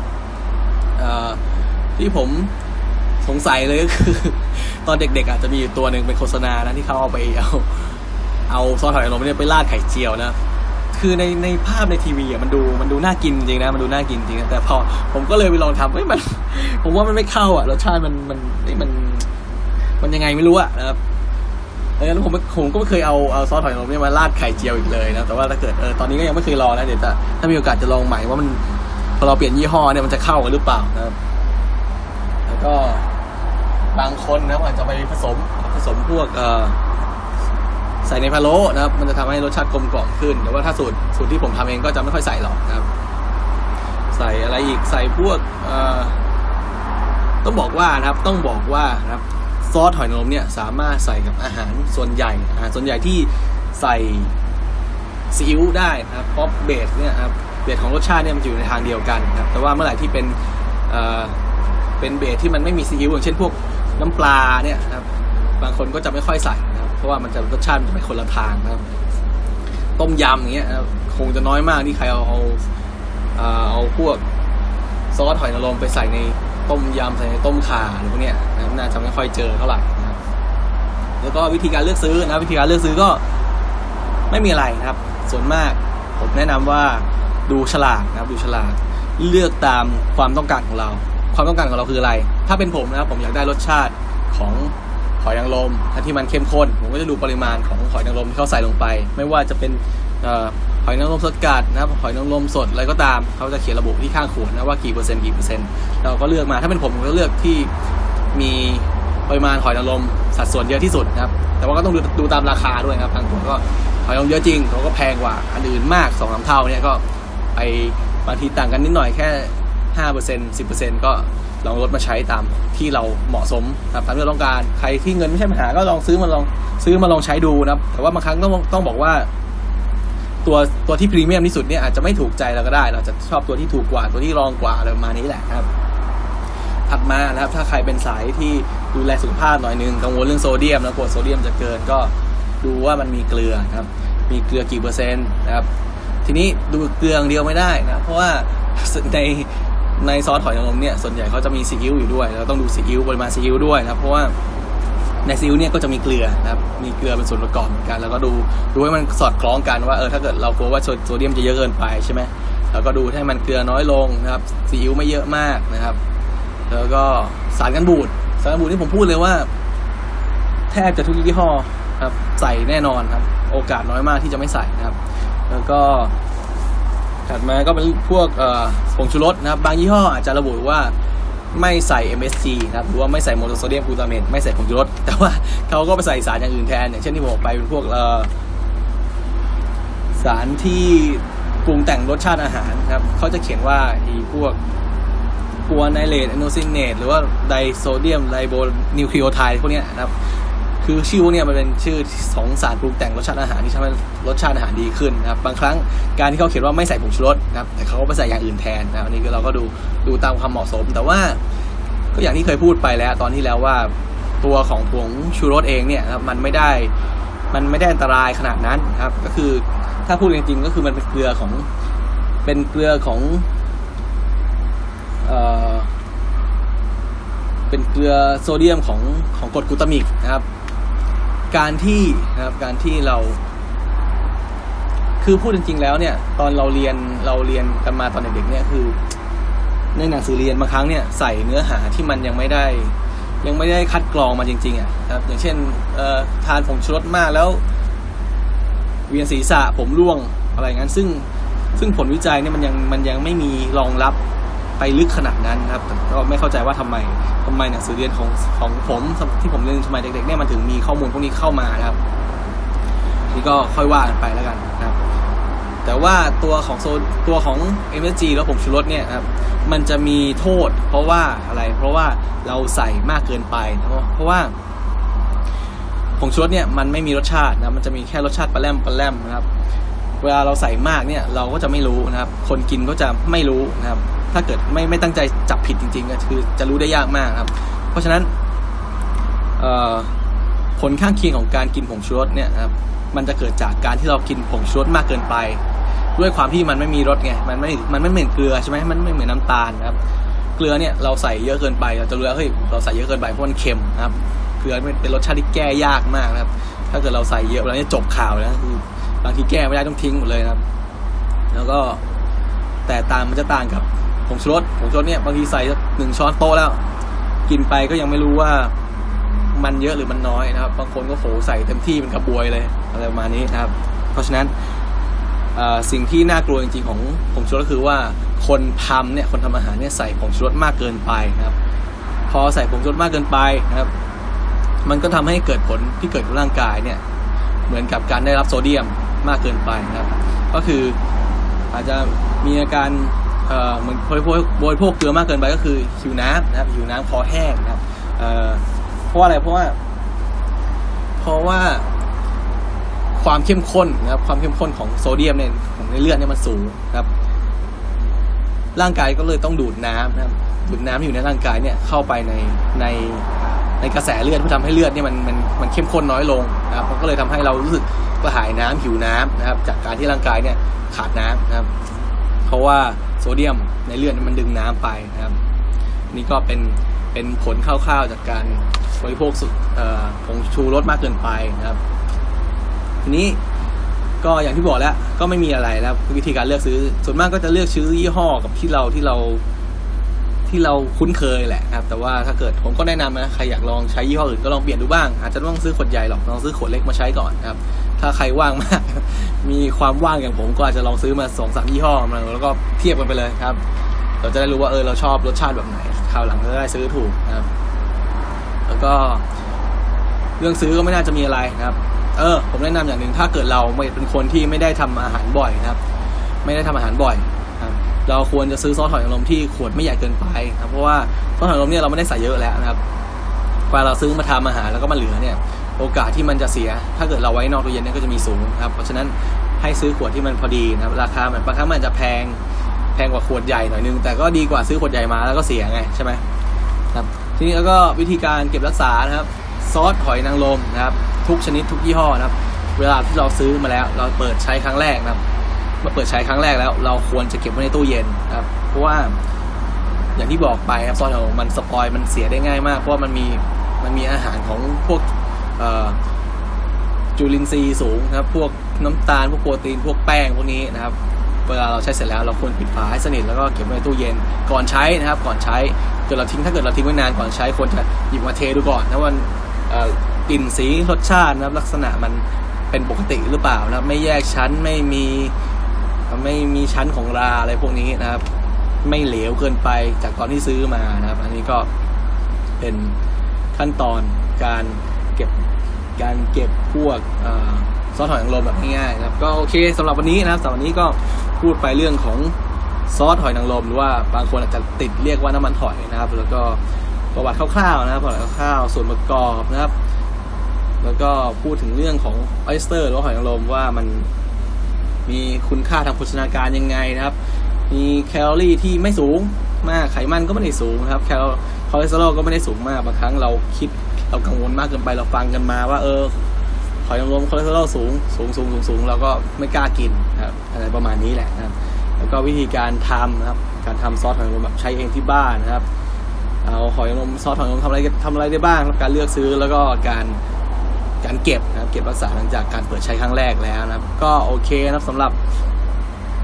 ที่ผมสงสัยเลยก็คือ ตอนเด็กๆอาจจะมีอยู่ตัวหนึ่งเป็นโฆษณานะที่เขาเอาไปเอาเอาซอสหอยนางรมเนี่ยไปราดไข่เจียวนะ คือในในภาพในทีวีอะมันดูมันดูน่ากินจริงนะมันดูน่ากินจริงนะแต่พอผมก็เลยไปลองทำเฮ้ยมัน ผมว่ามันไม่เข้าอะรสชาติมันมันเฮ้ยมัน มันยังไงไม่รู้อะนะครับดังนั้นผมผมก็ไม่เคยเอาเอาซอสหอยนางรมเนี่ยมาราดไข่เจียวอีกเลยนะแต่ว่าถ้าเกิดเออตอนนี้ก็ยังไม่เคยลองนะเดี๋ยวจะถ้ามีโอกาสจะลองใหม่ว่ามันพอเราเปลี่ยนยี่ห้อเนี่ยมันจะเข้ากันหรือเปล่านะครับ แล้วก็บางคนนะครับอาจจะไปผสมผสมพวกเอ่อ ใส่ในพะโล้นะครับ มันจะทำให้รสชาติกลมกล่อมขึ้น แต่ว่าถ้าสูตรสูตรที่ผมทำเองก็จะไม่ค่อยใส่หรอกนะครับ ใส่อะไรอีกใส่พวกเอ่อต้องบอกว่านะครับต้องบอกว่านะครับซอสหอยนางรมเนี่ยสามารถใส่กับอาหารส่วนใหญ่อาหารส่วนใหญ่ที่ใส่ซีอิ๊วได้นะครับเพราะเบสเนี่ยครับเบสของรสชาติเนี่ยมันอยู่ในทางเดียวกันนะครับแต่ว่าเมื่อไหร่ที่เป็นเอ่อเป็นเบสที่มันไม่มีซีอิ๊วอย่างเช่นพวกน้ำปลาเนี่ยนะครับบางคนก็จะไม่ค่อยใส่ เพราะว่ามันจะรสชาติมันจะไปคนละทางนะครับ ต้มยำอย่างเงี้ยนะคงจะน้อยมากที่ใครเอาเอาเอ่อเอาพวกซอสหอยนางรมไปใส่ในต้มยำใส่ในต้มข่าหรือพวกเนี้ยนะน่าจะไม่ค่อยเจอเท่าไหร่นะครับแล้วก็วิธีการเลือกซื้อนะวิธีการเลือกซื้อก็ไม่มีอะไรนะครับ ส่วนมากผมแนะนำว่าดูฉลากนะครับ ดูฉลากเลือกตามความต้องการของเรา ความต้องการของเราคืออะไร ถ้าเป็นผมนะครับผมอยากได้รสชาติของ อยนางรมถ้าที่มันเข้มข้น ผมก็จะดูปริมาณของหอยนางรมที่เขาใส่ลงไป ไม่ว่าจะเป็นอหอยนางรมสกัดนะครับหอยนางรมสดอะไรก็ตามเขาจะเขียนระบุที่ข้างขวดนะว่ากี่เปอร์เซ็นต์กี่เปอร์เซ็นต์เราก็เลือกมาถ้าเป็นผมผมก็เลือกที่มีปริมาณหอยนางรมสัดส่วนเยอะที่สุดนะครับแต่ว่าก็ต้องดูดูตามราคาด้วยนะครับบางคนก็หอยนางรมเยอะจริงเขาก็แพงกว่าอันอื่นมากสองสามเท่าเนี่ยก็ไปบางทีต่างกันนิดหน่อยแค่ห้าเปอร์เซ็นต์สิบเปอร์เซ็นต์ก็ ลองลดมาใช้ตามที่เราเหมาะสมครับตามที่เราต้องการใครที่เงินไม่ใช่ปัญหาก็ลองซื้อมาลองซื้อมาลองใช้ดูนะครับ แต่ว่าบางครั้งต้องต้องบอกว่า ตัวตัวที่พรีเมียมที่สุดเนี่ยอาจจะไม่ถูกใจเราก็ได้ เราจะชอบตัวที่ถูกกว่าตัวที่รองกว่าอะไรประมาณนี้แหละครับถัดมานะครับ ถ้าใครเป็นสายที่ดูแลสุขภาพหน่อยนึงกังวลเรื่องโซเดียมแล้วกลัวโซเดียมจะเกินก็ดูว่ามันมีเกลือครับ มีเกลือกี่เปอร์เซ็นต์นะครับ ทีนี้ดูเกลืออย่างเดียวไม่ได้นะเพราะว่าใน ในซอสหอยนางรมเนี่ยส่วนใหญ่เขาจะมีซีอิ๊วอยู่ด้วยแล้วต้องดูซีอิ๊วปริมาณซีอิ๊วด้วยนะเพราะว่าในซีอิ๊วเนี่ยก็จะมีเกลือนะครับมีเกลือเป็นส่วนประกอบเหมือนกันแล้วก็ดูดูให้มันสอดคล้องกันว่าเออถ้าเกิดเรากลัวว่าโซโซเดียมจะเยอะเกินไปใช่ไหมแล้วก็ดูให้มันเกลือน้อยลงนะครับซีอิ๊วไม่เยอะมากนะครับ แล้วก็สารกันบูดสารกันบูดที่ผมพูดเลยว่า แทบจะทุกยี่ห้อครับใส่แน่นอนครับ โอกาสน้อยมากที่จะไม่ใส่นะครับ แล้วก็ ถัดมาก็เป็นพวกผงชูรสนะครับ บางยี่ห้ออาจจะระบุว่าไม่ใส่ MSG นะครับหรือว่าไม่ใส่โมโนโซเดียมกลูตาเมตไม่ใส่ผงชูรสแต่ว่าเขาก็ไปใส่สารอย่างอื่นแทน อย่างเช่นที่ผมบอกไปเป็นพวกสารที่ปรุงแต่งรสชาติอาหารครับเขาจะเขียนว่าอีพวก guanylate inosinate หรือว่า disodium ribonucleotide พวกนี้นะครับ คือชื่อพวกนี้มันเป็นชื่อของสารปรุงแต่งรสชาติอาหารที่ทำให้รสชาติอาหารดีขึ้นนะครับบางครั้งการที่เขาเขียนว่าไม่ใส่ผงชูรสนะครับแต่เขาก็ไปใส่อย่างอื่นแทนนะครับนี่คือเราก็ดูดูตามความเหมาะสม แต่ว่าก็อย่างที่เคยพูดไปแล้ว ตอนที่แล้วว่าตัวของผงชูรสเองเนี่ยครับมันไม่ได้มันไม่ได้อันตรายขนาดนั้นครับ ก็คือถ้าพูดจริงๆก็คือมันเป็นเกลือของเป็นเกลือของเอ่อเป็นเกลือโซเดียมของของกรดกลูตามิกนะครับ การที่นะครับการที่เรา คือพูดจริง ๆ แล้วเนี่ย ตอนเราเรียนเราเรียนกันมาตอนเด็กๆเนี่ยคือ ในหนังสือเรียนบางครั้งเนี่ยใส่เนื้อหาที่มันยังไม่ได้ ยังไม่ได้คัดกรองมาจริง ๆอะครับ อย่างเช่นทานผงชูรสมากแล้ว เวียนศีรษะผมร่วงอะไรงั้น ซึ่งซึ่งผลวิจัยเนี่ยมันยังมันยังไม่มีรองรับ ไปลึกขนาดนั้นครับก็ไม่เข้าใจว่าทำไมทำไมหนังสือเรียนของของผมที่ผมเรียนสมัยเด็กๆเนี่ยมันถึงมีข้อมูลพวกนี้เข้ามาครับนี่ก็ค่อยว่ากันไปแล้วกันนะครับ แต่ว่าตัวของโซตัวของ MSG แล้วผมชูรสเนี่ยครับมันจะมีโทษ เพราะว่าอะไร เพราะว่าเราใส่มากเกินไปเพราะว่าผงชูรสเนี่ยมันไม่มีรสชาตินะมันจะมีแค่รสชาติปลาแรมปลาแรมนะครับ เวลาเราใส่มากเนี่ยเราก็จะไม่รู้นะครับ คนกินก็จะไม่รู้นะครับถ้าเกิดไม่ไม่ตั้งใจจับผิดจริงๆก็คือจะรู้ได้ยากมากครับ เพราะฉะนั้นผลข้างเคียงของการกินผงชูรสเนี่ยครับมันจะเกิดจากการที่เรากินผงชูรสมากเกินไป ด้วยความที่มันไม่มีรสไงมันไม่มันไม่เหมือนเกลือใช่ไหมมันไม่เหมือนน้าตาลครับเกลือเนี่ยเราใส่เยอะเกินไปเราจะรู้แล้วเฮ้ยเราใส่เยอะเกินไปเพราะมันเค็มนะครับเกลือเป็นรสชาติที่แก้ยากมากนะครับ ถ้าเกิดเราใส่เยอะแล้วนี่จบข่าวแล้วคือบางทีแก้ไม่ได้ต้องทิ้งหมดเลยครับ แล้วก็แต่ตามมันจะต่างกับ ผงชูรสผงชูรสเนี่ยบางทีใส่หนึ่งช้อนโต๊ะแล้ว กินไปก็ยังไม่รู้ว่ามันเยอะหรือมันน้อยนะครับ บางคนก็โผใส่เต็มที่เป็นกระบวยเลยอะไรประมาณนี้นะครับ เพราะฉะนั้นสิ่งที่น่ากลัวจริงๆของผงชูรสคือว่าคนทำเนี่ยคนทำอาหารเนี่ยใส่ผงชูรสมากเกินไปนะครับ พอใส่ผงชูรสมากเกินไปนะครับ มันก็ทำให้เกิดผลที่เกิดกับร่างกายเนี่ยเหมือนกับการได้รับโซเดียมมากเกินไปนะครับ ก็คืออาจจะมีอาการ เอ่อเหมือนบริโภคบริโภคเกลือมากเกินไปก็คือหิวน้ำนะครับหิวน้ำคอแห้งนะครับเอ่อเพราะอะไรเพราะว่า เพราะว่าความเข้มข้นนะครับ ความเข้มข้นของโซเดียมเนี่ยของในเลือดเนี่ยมันสูงครับ ร่างกายก็เลยต้องดูดน้ำนะครับดูดน้ำที่อยู่ในร่างกายเนี่ยเข้าไปในในในกระแสเลือดเพื่อทำให้เลือดเนี่ยมันมันมันเข้มข้นน้อยลงนะครับมันก็เลยทำให้เรารู้สึกกระหายน้ำหิวน้ำนะครับ จากการที่ร่างกายเนี่ยขาดน้ำนะครับ เพราะว่า เดียมในเลือดมันดึงน้ำไปนะครับ นี่ก็เป็นเป็นผลคร่าวๆจากการบริโภคสุดผงชูรสมากเกินไปนะครับ ทีนี้ก็อย่างที่บอกแล้ว ก็ไม่มีอะไรแล้ววิธีการเลือกซื้อ ส่วนมากก็จะเลือกซื้อยี่ห้อกับที่เราที่เราที่เราคุ้นเคยแหละครับ แต่ว่าถ้าเกิดผมก็แนะนำนะใครอยากลองใช้ยี่ห้ออื่นก็ลองเปลี่ยนดูบ้าง อาจจะต้องซื้อขวดใหญ่หรอกลองซื้อขวดเล็กมาใช้ก่อนครับ ถ้าใครว่างมาก มีความว่างอย่างผมก็อาจจะลองซื้อมาสองสามยี่ห้อมาแล้วก็เทียบกันไปเลยครับ เราจะได้รู้ว่าเออเราชอบรสชาติแบบไหนคราวหลังจะได้ซื้อถูกนะครับ แล้วก็ เรื่องซื้อก็ไม่น่าจะมีอะไรนะครับ เออ ผมแนะนำอย่างหนึ่งถ้าเกิดเราไม่เป็นคนที่ไม่ได้ทำอาหารบ่อยนะครับ ไม่ได้ทำอาหารบ่อยเราควรจะซื้อซอสหอยนางรมที่ขวดไม่ใหญ่เกินไปครับเพราะว่าซอสหอยนางรมเนี่ยเราไม่ได้ใส่เยอะแล้วนะครับเวลาเราซื้อมาทำอาหารแล้วก็มาเหลือเนี่ย โอกาสที่มันจะเสีย ถ้าเกิดเราไว้นอกตู้เย็นเนี่ยก็จะมีสูงครับ เพราะฉะนั้นให้ซื้อขวดที่มันพอดีนะครับ ราคาบางครั้งมันจะแพง แพงกว่าขวดใหญ่หน่อยนึง แต่ก็ดีกว่าซื้อขวดใหญ่มาแล้วก็เสียไงใช่ไหมครับ ทีนี้แล้วก็วิธีการเก็บรักษานะครับ ซอสหอยนางรมนะครับ ทุกชนิดทุกยี่ห้อนะครับ เวลาที่เราซื้อมาแล้ว เราเปิดใช้ครั้งแรกนะครับมาเปิดใช้ครั้งแรกแล้ว เราควรจะเก็บไว้ในตู้เย็นครับ เพราะว่าอย่างที่บอกไปครับซอสของมันสปอยมันเสียได้ง่ายมาก เพราะว่ามันมีมันมีอาหารของพวก จุลินทรีย์สูงนะครับพวกน้ำตาลพวกโปรตีนพวกแป้งพวกนี้นะครับเวลาเราใช้เสร็จแล้วเราควรปิดฝาให้สนิทแล้วก็เก็บไว้ในตู้เย็นก่อนใช้นะครับ ก่อนใช้เกิดเราทิ้งถ้าเกิดเราทิ้งไว้นานก่อนใช้ควรจะหยิบมาเทดูก่อนนะว่ากลิ่นสีรสชาตินะครับลักษณะมันเป็นปกติหรือเปล่านะไม่แยกชั้นไม่มีไม่มีชั้นของราอะไรพวกนี้นะครับ ไม่เหลวเกินไปจากตอนที่ซื้อมานะครับ อันนี้ก็เป็นขั้นตอนการ เก็บการเก็บพวกอซอสหอยนางรมแบบง่ายๆนะครับก็โอเคสำหรับวันนี้นะครับสำหรับวันนี้ก็พูดไปเรื่องของซอสหอยนางรมหรือว่าบางคนอาจจะติดเรียกว่าน้ำมันหอยนะครับ แล้วก็ประวัติคร่าวๆนะครับประวัติคร่าวๆส่วนประกอบนะครับ แล้วก็พูดถึงเรื่องของ oyster หรือหอยนางรมว่ามันมีคุณค่าทางโภชนาการยังไงนะครับ มีแคลอรี่ที่ไม่สูงมากไขมันก็ไม่ได้สูงนะครับแคลคอเลสเตอรอลก็ไม่ได้สูงมากบางครั้งเราคิด เรากังวลมากเกินไปเราฟังกันมาว่า เออหอยนางรมคอเลสเตอรอลสูงสูงสูงสูงสูงเราก็ไม่กล้ากินนะครับอะไรประมาณนี้แหละนะครับ แล้วก็วิธีการทำนะครับ การทำซอสหอยนางรมแบบใช้เองที่บ้านนะครับ เอาหอยนางรมซอสหอยนางรมทำอะไรทำอะไรได้บ้างการเลือกซื้อแล้วก็การการเก็บนะครับ เก็บรักษาหลังจากการเปิดใช้ครั้งแรกแล้วนะครับ ก็โอเคนะครับสำหรับ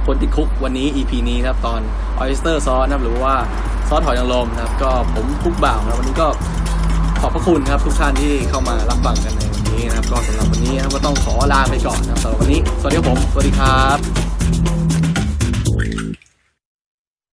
คนติดคุกวันนี้ EP นี้นะครับตอน oyster sauce นะครับหรือว่าซอสหอยนางรมนะครับ ก็ผมคุกบ่าวนะวันนี้ก็ ขอบพระคุณครับทุกท่านที่เข้ามารับฟังกันในวันนี้นะครับ ก็สำหรับวันนี้นะครับก็ต้องขอลาไปก่อนนะครับสำหรับวันนี้ สวัสดีครับผม สวัสดีครับ